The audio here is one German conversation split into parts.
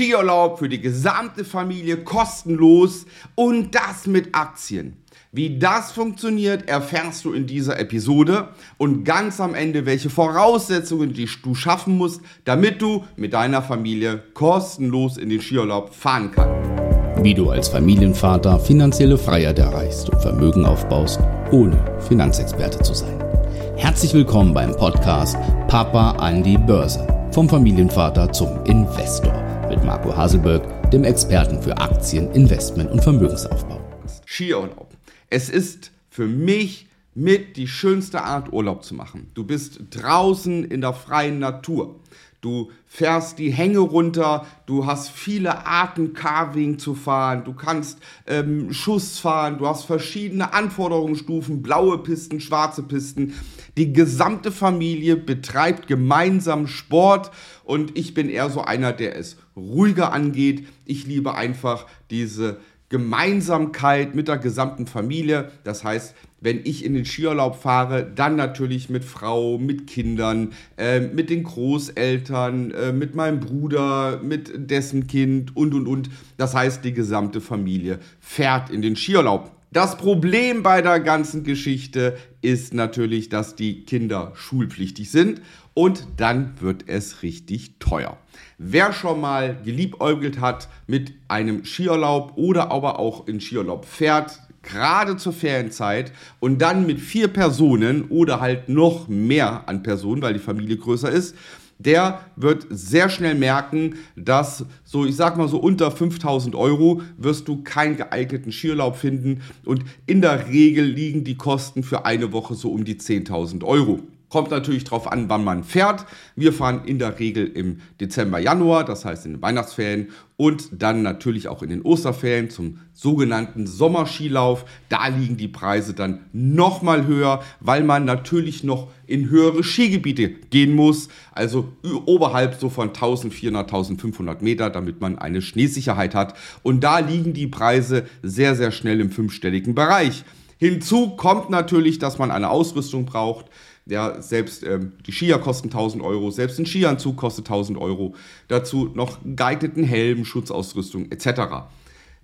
Skiurlaub für die gesamte Familie kostenlos und das mit Aktien. Wie das funktioniert, erfährst du in dieser Episode und ganz am Ende, welche Voraussetzungen du schaffen musst, damit du mit deiner Familie kostenlos in den Skiurlaub fahren kannst. Wie du als Familienvater finanzielle Freiheit erreichst und Vermögen aufbaust, ohne Finanzexperte zu sein. Herzlich willkommen beim Podcast Papa an die Börse. Vom Familienvater zum Investor mit Marco Haselberg, dem Experten für Aktien, Investment und Vermögensaufbau. Skiurlaub. Es ist für mich mit die schönste Art Urlaub zu machen. Du bist draußen in der freien Natur. Du fährst die Hänge runter, du hast viele Arten Carving zu fahren, du kannst ähm, Schuss fahren, du hast verschiedene Anforderungsstufen, blaue Pisten, schwarze Pisten. Die gesamte Familie betreibt gemeinsam Sport und ich bin eher so einer, der es ruhiger angeht. Ich liebe einfach diese Gemeinsamkeit mit der gesamten Familie. Das heißt, wenn ich in den Skiurlaub fahre, dann natürlich mit Frau, mit Kindern, äh, mit den Großeltern, äh, mit meinem Bruder, mit dessen Kind und und und. Das heißt, die gesamte Familie fährt in den Skiurlaub. Das Problem bei der ganzen Geschichte ist natürlich, dass die Kinder schulpflichtig sind und dann wird es richtig teuer. Wer schon mal geliebäugelt hat mit einem Skiurlaub oder aber auch in Skiurlaub fährt, gerade zur Ferienzeit und dann mit vier Personen oder halt noch mehr an Personen, weil die Familie größer ist, der wird sehr schnell merken, dass so, ich sag mal so unter 5000 Euro wirst du keinen geeigneten Skiurlaub finden und in der Regel liegen die Kosten für eine Woche so um die 10.000 Euro. Kommt natürlich darauf an, wann man fährt. Wir fahren in der Regel im Dezember, Januar, das heißt in den Weihnachtsferien und dann natürlich auch in den Osterferien zum sogenannten Sommerskilauf. Da liegen die Preise dann nochmal höher, weil man natürlich noch in höhere Skigebiete gehen muss, also oberhalb so von 1400, 1500 Meter, damit man eine Schneesicherheit hat. Und da liegen die Preise sehr, sehr schnell im fünfstelligen Bereich. Hinzu kommt natürlich, dass man eine Ausrüstung braucht. Ja, selbst ähm, die Skier kosten 1000 Euro, selbst ein Skianzug kostet 1000 Euro. Dazu noch geeigneten Helm, Schutzausrüstung etc.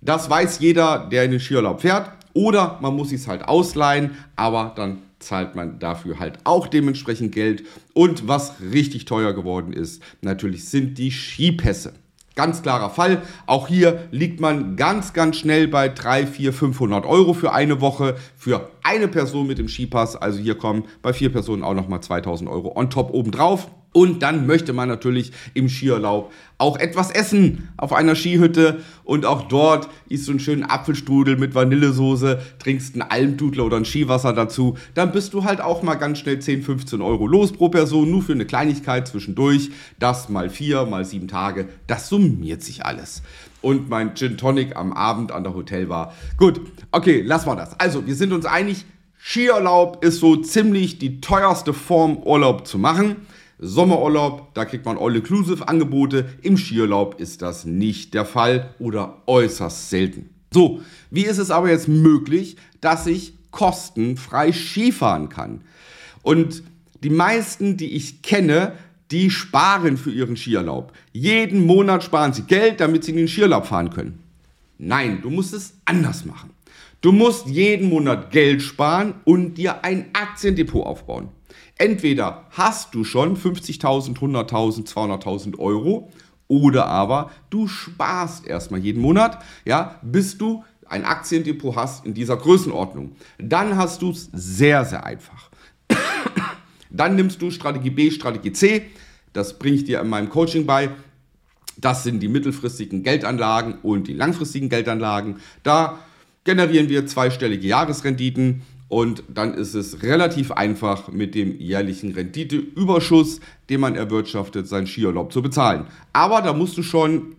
Das weiß jeder, der in den Skiurlaub fährt. Oder man muss es halt ausleihen, aber dann zahlt man dafür halt auch dementsprechend Geld. Und was richtig teuer geworden ist, natürlich sind die Skipässe. Ganz klarer Fall. Auch hier liegt man ganz, ganz schnell bei 3, 4, 500 Euro für eine Woche für eine Person mit dem Skipass. Also hier kommen bei vier Personen auch nochmal 2000 Euro on top obendrauf. Und dann möchte man natürlich im Skiurlaub auch etwas essen auf einer Skihütte. Und auch dort isst du einen schönen Apfelstrudel mit Vanillesoße, trinkst einen Almdudler oder ein Skiwasser dazu. Dann bist du halt auch mal ganz schnell 10, 15 Euro los pro Person, nur für eine Kleinigkeit zwischendurch. Das mal vier, mal sieben Tage. Das summiert sich alles. Und mein Gin Tonic am Abend an der Hotelbar. Gut, okay, lassen wir das. Also, wir sind uns einig, Skiurlaub ist so ziemlich die teuerste Form, Urlaub zu machen. Sommerurlaub, da kriegt man All-Inclusive-Angebote. Im Skiurlaub ist das nicht der Fall oder äußerst selten. So, wie ist es aber jetzt möglich, dass ich kostenfrei Skifahren kann? Und die meisten, die ich kenne, die sparen für ihren Skiurlaub. Jeden Monat sparen sie Geld, damit sie in den Skiurlaub fahren können. Nein, du musst es anders machen. Du musst jeden Monat Geld sparen und dir ein Aktiendepot aufbauen. Entweder hast du schon 50.000, 100.000, 200.000 Euro oder aber du sparst erstmal jeden Monat, ja, bis du ein Aktiendepot hast in dieser Größenordnung. Dann hast du es sehr, sehr einfach. Dann nimmst du Strategie B, Strategie C. Das bringe ich dir in meinem Coaching bei. Das sind die mittelfristigen Geldanlagen und die langfristigen Geldanlagen. Da generieren wir zweistellige Jahresrenditen und dann ist es relativ einfach, mit dem jährlichen Renditeüberschuss, den man erwirtschaftet, seinen Skiurlaub zu bezahlen. Aber da musst du schon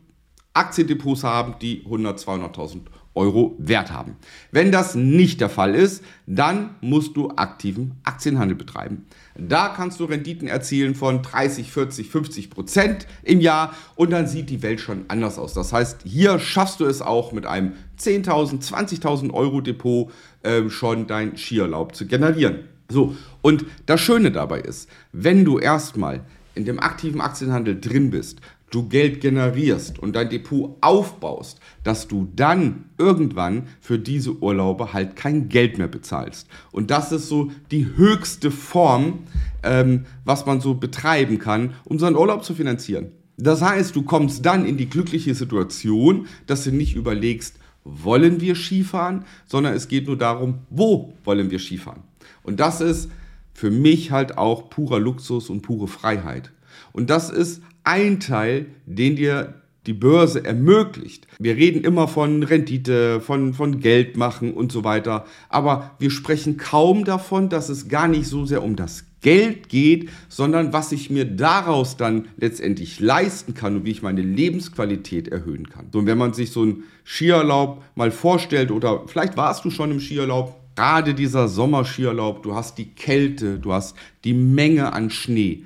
Aktiendepots haben, die 100.000, 200.000 Euro Wert haben. Wenn das nicht der Fall ist, dann musst du aktiven Aktienhandel betreiben. Da kannst du Renditen erzielen von 30, 40, 50 Prozent im Jahr und dann sieht die Welt schon anders aus. Das heißt, hier schaffst du es auch mit einem 10.000, 20.000 Euro Depot äh, schon dein Skierlaub zu generieren. So, und das Schöne dabei ist, wenn du erstmal in dem aktiven Aktienhandel drin bist, du Geld generierst und dein Depot aufbaust, dass du dann irgendwann für diese Urlaube halt kein Geld mehr bezahlst. Und das ist so die höchste Form, ähm, was man so betreiben kann, um seinen Urlaub zu finanzieren. Das heißt, du kommst dann in die glückliche Situation, dass du nicht überlegst, wollen wir Skifahren, sondern es geht nur darum, wo wollen wir Skifahren. Und das ist für mich halt auch purer Luxus und pure Freiheit. Und das ist ein Teil, den dir die Börse ermöglicht. Wir reden immer von Rendite, von, von Geld machen und so weiter, aber wir sprechen kaum davon, dass es gar nicht so sehr um das Geld geht, sondern was ich mir daraus dann letztendlich leisten kann und wie ich meine Lebensqualität erhöhen kann. So, und wenn man sich so einen Skiurlaub mal vorstellt oder vielleicht warst du schon im Skiurlaub, gerade dieser Sommerskiurlaub, du hast die Kälte, du hast die Menge an Schnee.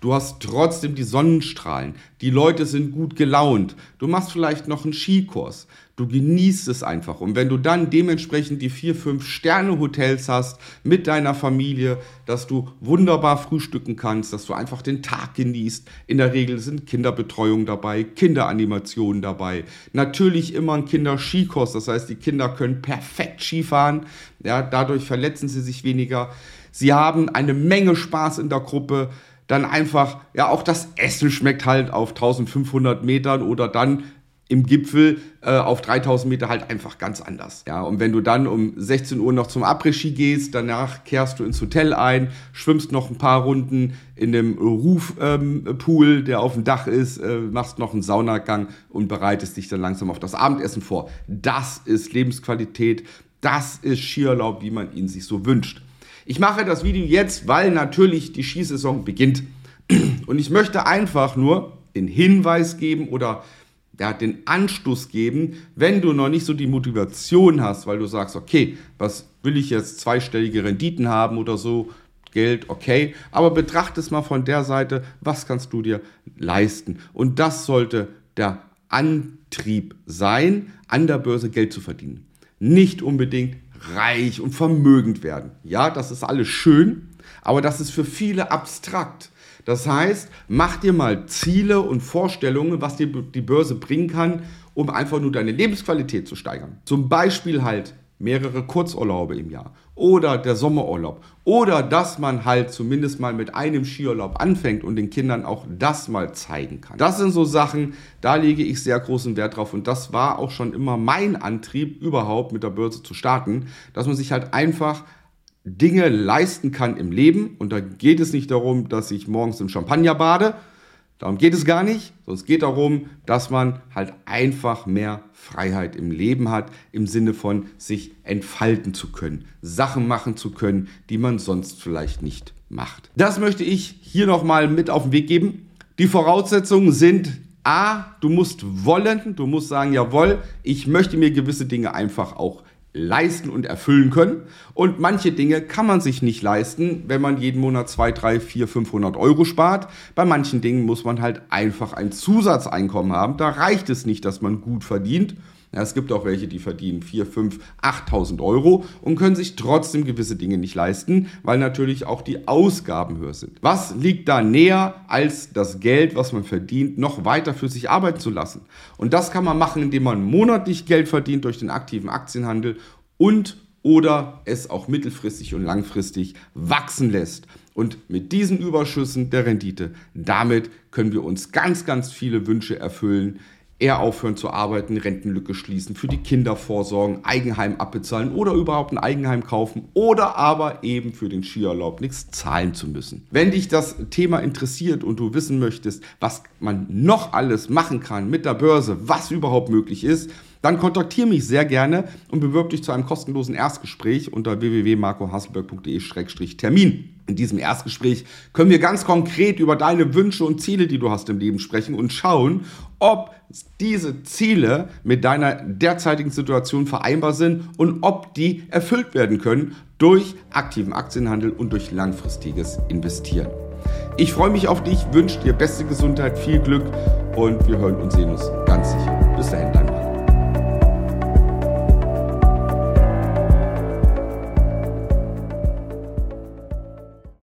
Du hast trotzdem die Sonnenstrahlen. Die Leute sind gut gelaunt. Du machst vielleicht noch einen Skikurs. Du genießt es einfach. Und wenn du dann dementsprechend die vier, fünf Sterne Hotels hast mit deiner Familie, dass du wunderbar frühstücken kannst, dass du einfach den Tag genießt. In der Regel sind Kinderbetreuung dabei, Kinderanimationen dabei. Natürlich immer ein Kinderskikurs. Das heißt, die Kinder können perfekt Skifahren. Ja, dadurch verletzen sie sich weniger. Sie haben eine Menge Spaß in der Gruppe dann einfach, ja, auch das Essen schmeckt halt auf 1500 Metern oder dann im Gipfel äh, auf 3000 Meter halt einfach ganz anders. Ja, und wenn du dann um 16 Uhr noch zum Après-Ski gehst, danach kehrst du ins Hotel ein, schwimmst noch ein paar Runden in dem Rufpool, ähm, der auf dem Dach ist, äh, machst noch einen Saunagang und bereitest dich dann langsam auf das Abendessen vor. Das ist Lebensqualität, das ist Skierlaub, wie man ihn sich so wünscht. Ich mache das Video jetzt, weil natürlich die Skisaison beginnt. Und ich möchte einfach nur den Hinweis geben oder ja, den Anstoß geben, wenn du noch nicht so die Motivation hast, weil du sagst, okay, was will ich jetzt zweistellige Renditen haben oder so, Geld, okay, aber betrachte es mal von der Seite, was kannst du dir leisten? Und das sollte der Antrieb sein, an der Börse Geld zu verdienen. Nicht unbedingt reich und vermögend werden. Ja, das ist alles schön, aber das ist für viele abstrakt. Das heißt, mach dir mal Ziele und Vorstellungen, was dir die Börse bringen kann, um einfach nur deine Lebensqualität zu steigern. Zum Beispiel halt mehrere Kurzurlaube im Jahr oder der Sommerurlaub oder dass man halt zumindest mal mit einem Skiurlaub anfängt und den Kindern auch das mal zeigen kann. Das sind so Sachen, da lege ich sehr großen Wert drauf und das war auch schon immer mein Antrieb überhaupt mit der Börse zu starten, dass man sich halt einfach Dinge leisten kann im Leben und da geht es nicht darum, dass ich morgens im Champagner bade, Darum geht es gar nicht, sondern es geht darum, dass man halt einfach mehr Freiheit im Leben hat, im Sinne von sich entfalten zu können, Sachen machen zu können, die man sonst vielleicht nicht macht. Das möchte ich hier nochmal mit auf den Weg geben. Die Voraussetzungen sind A, du musst wollen, du musst sagen, jawohl, ich möchte mir gewisse Dinge einfach auch leisten und erfüllen können. Und manche Dinge kann man sich nicht leisten, wenn man jeden Monat 2, 3, 4, 500 Euro spart. Bei manchen Dingen muss man halt einfach ein Zusatzeinkommen haben. Da reicht es nicht, dass man gut verdient ja, es gibt auch welche, die verdienen 4, 5, 8.000 Euro und können sich trotzdem gewisse Dinge nicht leisten, weil natürlich auch die Ausgaben höher sind. Was liegt da näher, als das Geld, was man verdient, noch weiter für sich arbeiten zu lassen? Und das kann man machen, indem man monatlich Geld verdient durch den aktiven Aktienhandel und oder es auch mittelfristig und langfristig wachsen lässt. Und mit diesen Überschüssen der Rendite, damit können wir uns ganz, ganz viele Wünsche erfüllen eher aufhören zu arbeiten, Rentenlücke schließen, für die Kinder vorsorgen, Eigenheim abbezahlen oder überhaupt ein Eigenheim kaufen oder aber eben für den Skiurlaub nichts zahlen zu müssen. Wenn dich das Thema interessiert und du wissen möchtest, was man noch alles machen kann mit der Börse, was überhaupt möglich ist, dann kontaktiere mich sehr gerne und bewirb dich zu einem kostenlosen Erstgespräch unter www.marcohasselberg.de-termin. In diesem Erstgespräch können wir ganz konkret über deine Wünsche und Ziele, die du hast im Leben, sprechen und schauen, ob diese Ziele mit deiner derzeitigen Situation vereinbar sind und ob die erfüllt werden können durch aktiven Aktienhandel und durch langfristiges Investieren. Ich freue mich auf dich, wünsche dir beste Gesundheit, viel Glück und wir hören und sehen uns ganz sicher. Bis dahin, dein